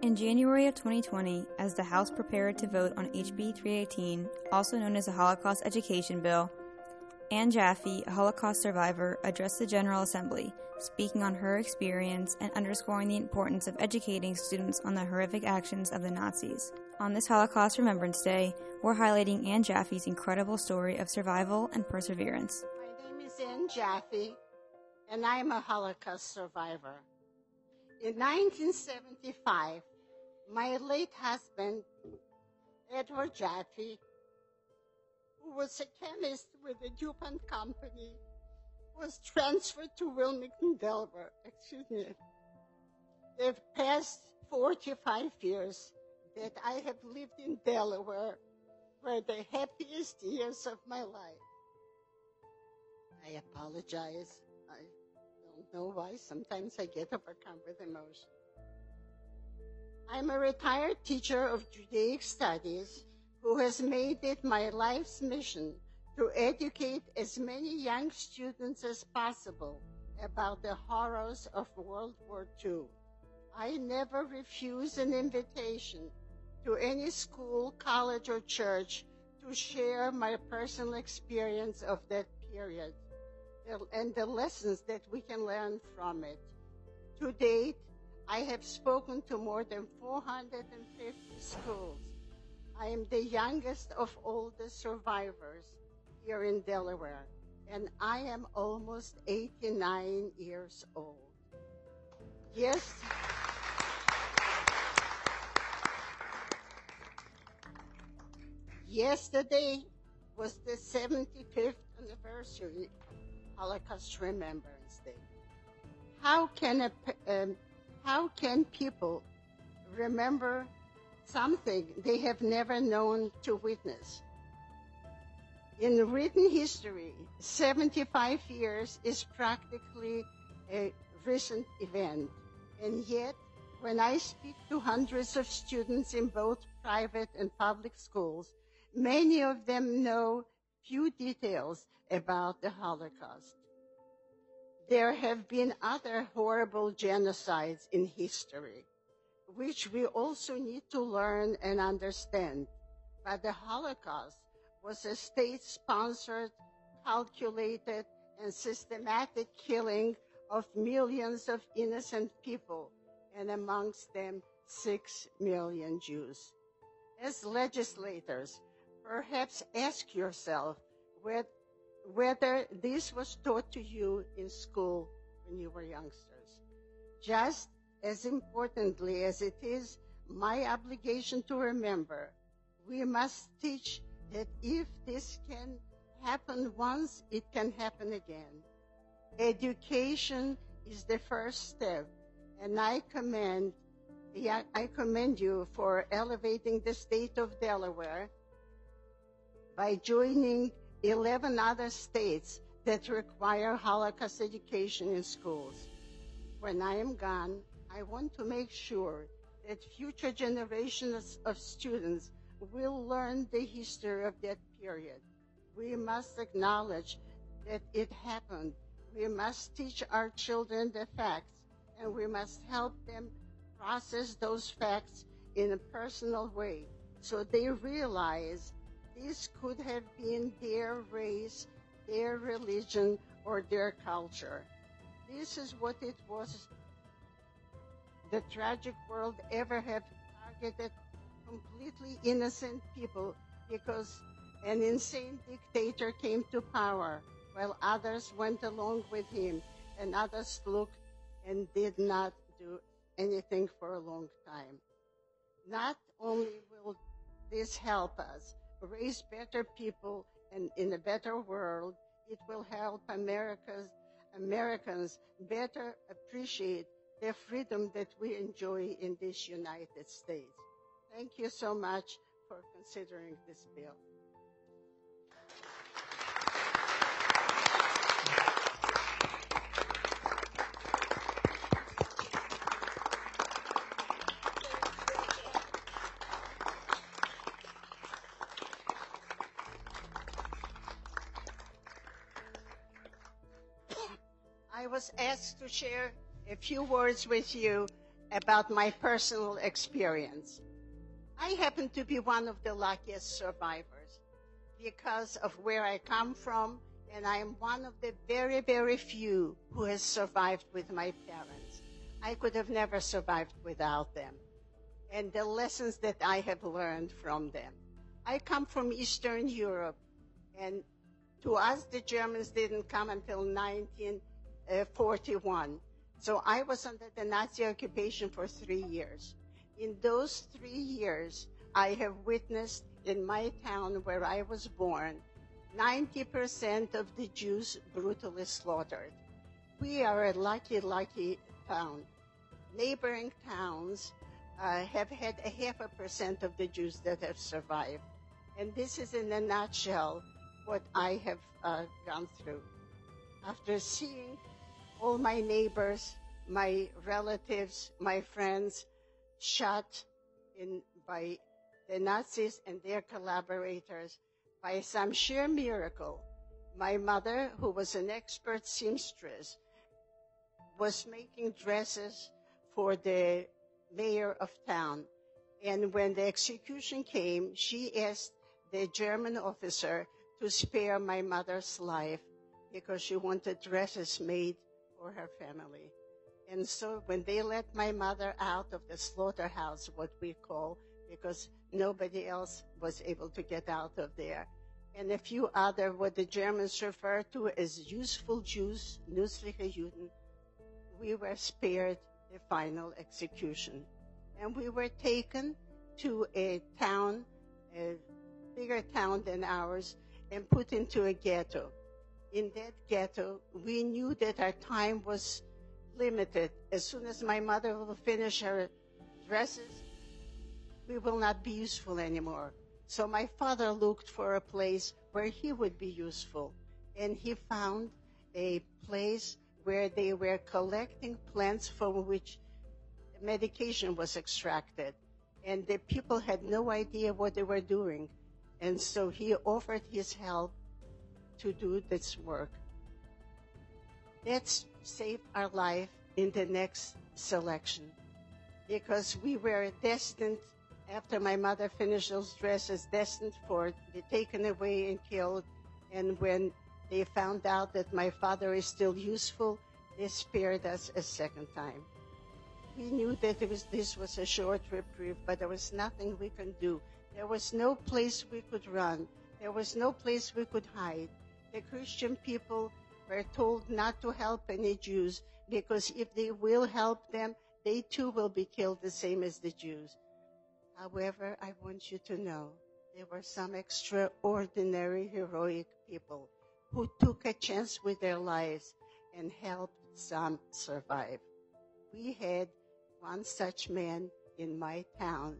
In January of 2020, as the House prepared to vote on HB 318, also known as the Holocaust Education Bill, Anne Jaffe, a Holocaust survivor, addressed the General Assembly, speaking on her experience and underscoring the importance of educating students on the horrific actions of the Nazis. On this Holocaust Remembrance Day, we're highlighting Anne Jaffe's incredible story of survival and perseverance. My name is Anne Jaffe, and I'm a Holocaust survivor. In 1975, my late husband, Edward Jaffe, who was a chemist with the DuPont Company, was transferred to Wilmington, Delaware. Excuse me. The past 45 years that I have lived in Delaware were the happiest years of my life. I apologize. I don't know why. Sometimes I get overcome with emotion. I'm a retired teacher of Judaic studies who has made it my life's mission to educate as many young students as possible about the horrors of World War II. I never refuse an invitation to any school, college, or church to share my personal experience of that period and the lessons that we can learn from it. To date, I have spoken to more than 450 schools. I am the youngest of all the survivors here in Delaware, and I am almost 89 years old. Yes. Yesterday was the 75th anniversary of Holocaust Remembrance Day. How can a, um, how can people remember something they have never known to witness? In written history, 75 years is practically a recent event. And yet, when I speak to hundreds of students in both private and public schools, many of them know few details about the Holocaust. There have been other horrible genocides in history, which we also need to learn and understand. But the Holocaust was a state-sponsored, calculated, and systematic killing of millions of innocent people, and amongst them, six million Jews. As legislators, perhaps ask yourself whether this was taught to you in school when you were youngsters. Just as importantly as it is my obligation to remember, we must teach that if this can happen once, it can happen again. Education is the first step, and I commend, I commend you for elevating the state of Delaware by joining 11 other states that require Holocaust education in schools. When I am gone, I want to make sure that future generations of students will learn the history of that period. We must acknowledge that it happened. We must teach our children the facts, and we must help them process those facts in a personal way so they realize this could have been their race, their religion, or their culture. This is what it was the tragic world ever have targeted completely innocent people because an insane dictator came to power while others went along with him and others looked and did not do anything for a long time. Not only will this help us, raise better people and in a better world, it will help America's Americans better appreciate the freedom that we enjoy in this United States. Thank you so much for considering this bill. Was asked to share a few words with you about my personal experience. I happen to be one of the luckiest survivors because of where I come from, and I am one of the very, very few who has survived with my parents. I could have never survived without them, and the lessons that I have learned from them. I come from Eastern Europe, and to us, the Germans didn't come until 1941. So I was under the Nazi occupation for three years. In those three years, I have witnessed in my town where I was born, 90% of the Jews brutally slaughtered. We are a lucky, lucky town. Neighboring towns uh, have had a half a percent of the Jews that have survived. And this is in a nutshell what I have uh, gone through. After seeing all my neighbors, my relatives, my friends shot in by the Nazis and their collaborators. By some sheer miracle, my mother, who was an expert seamstress, was making dresses for the mayor of town. And when the execution came, she asked the German officer to spare my mother's life because she wanted dresses made for her family. And so when they let my mother out of the slaughterhouse, what we call, because nobody else was able to get out of there, and a few other, what the Germans refer to as useful Jews, nützliche Juden, we were spared the final execution. And we were taken to a town, a bigger town than ours, and put into a ghetto. In that ghetto, we knew that our time was limited. As soon as my mother will finish her dresses, we will not be useful anymore. So my father looked for a place where he would be useful. And he found a place where they were collecting plants from which medication was extracted. And the people had no idea what they were doing. And so he offered his help to do this work. That saved our life in the next selection because we were destined, after my mother finished those dresses, destined for be taken away and killed. And when they found out that my father is still useful, they spared us a second time. We knew that was, this was a short reprieve, but there was nothing we could do. There was no place we could run. There was no place we could hide. The Christian people were told not to help any Jews because if they will help them, they too will be killed the same as the Jews. However, I want you to know there were some extraordinary heroic people who took a chance with their lives and helped some survive. We had one such man in my town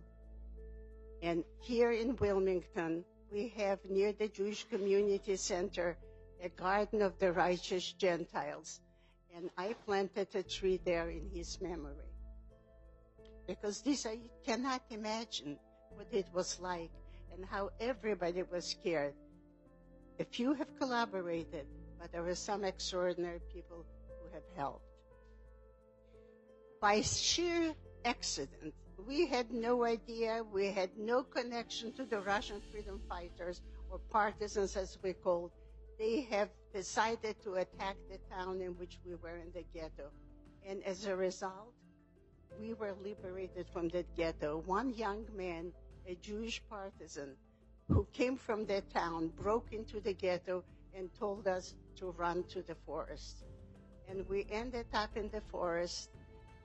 and here in Wilmington, we have near the Jewish Community Center a garden of the righteous Gentiles. And I planted a tree there in his memory. Because this, I cannot imagine what it was like and how everybody was scared. A few have collaborated, but there were some extraordinary people who have helped. By sheer accident, we had no idea, we had no connection to the Russian freedom fighters or partisans as we called. They have decided to attack the town in which we were in the ghetto. And as a result, we were liberated from that ghetto. One young man, a Jewish partisan, who came from that town, broke into the ghetto and told us to run to the forest. And we ended up in the forest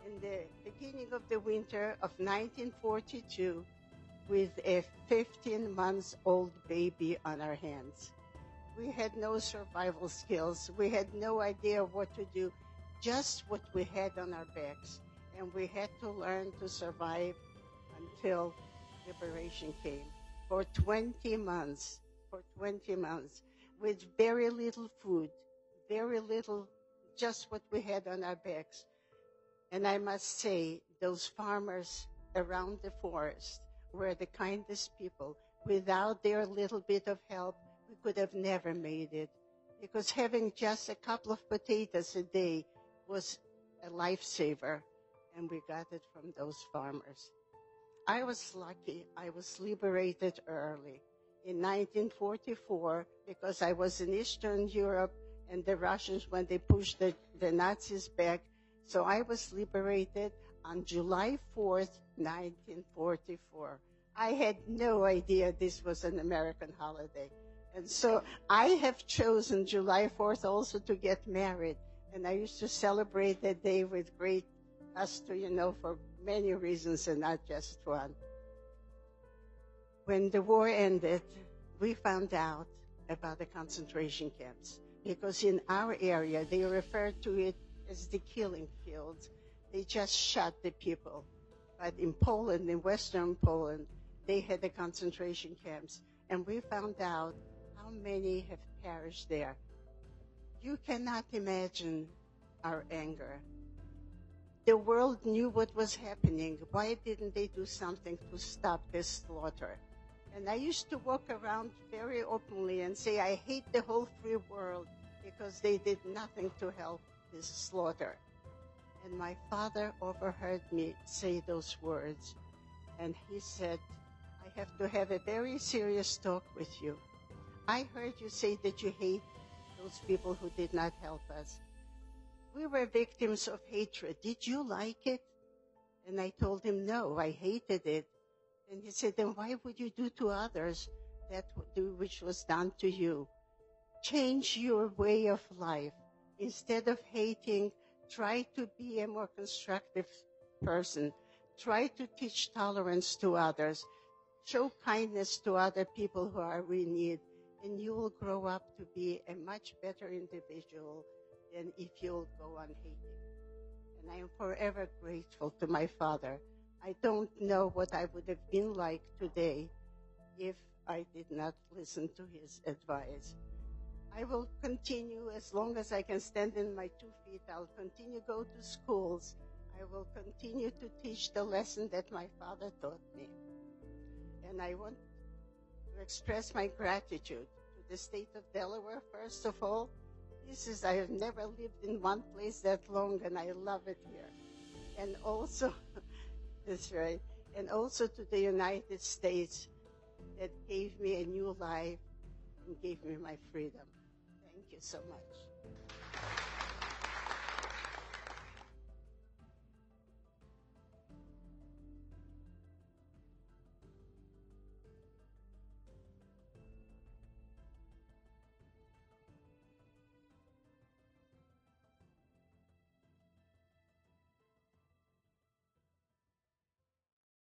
in the beginning of the winter of 1942 with a 15 months old baby on our hands. We had no survival skills. We had no idea what to do, just what we had on our backs. And we had to learn to survive until liberation came. For 20 months, for 20 months, with very little food, very little, just what we had on our backs. And I must say, those farmers around the forest were the kindest people. Without their little bit of help, we could have never made it. Because having just a couple of potatoes a day was a lifesaver. and we got it from those farmers. I was lucky. I was liberated early in 1944 because I was in Eastern Europe and the Russians when they pushed the, the Nazis back. So I was liberated on July 4th, 1944. I had no idea this was an American holiday. And so I have chosen July 4th also to get married. And I used to celebrate that day with great gusto, you know, for many reasons and not just one. When the war ended, we found out about the concentration camps because in our area, they referred to it as the killing fields. They just shot the people. But in Poland, in Western Poland, they had the concentration camps. And we found out how many have perished there. You cannot imagine our anger. The world knew what was happening. Why didn't they do something to stop this slaughter? And I used to walk around very openly and say, I hate the whole free world because they did nothing to help this slaughter. And my father overheard me say those words. And he said, I have to have a very serious talk with you. I heard you say that you hate those people who did not help us. We were victims of hatred. Did you like it? And I told him, no, I hated it. And he said, then why would you do to others that which was done to you? Change your way of life. Instead of hating, try to be a more constructive person. Try to teach tolerance to others. Show kindness to other people who are in need. And you will grow up to be a much better individual than if you'll go on hating. And I am forever grateful to my father. I don't know what I would have been like today if I did not listen to his advice. I will continue as long as I can stand in my two feet. I'll continue to go to schools. I will continue to teach the lesson that my father taught me. And I want to express my gratitude to the state of Delaware, first of all, this is, I have never lived in one place that long and I love it here. And also, that's right, and also to the United States that gave me a new life and gave me my freedom. Thank you so much.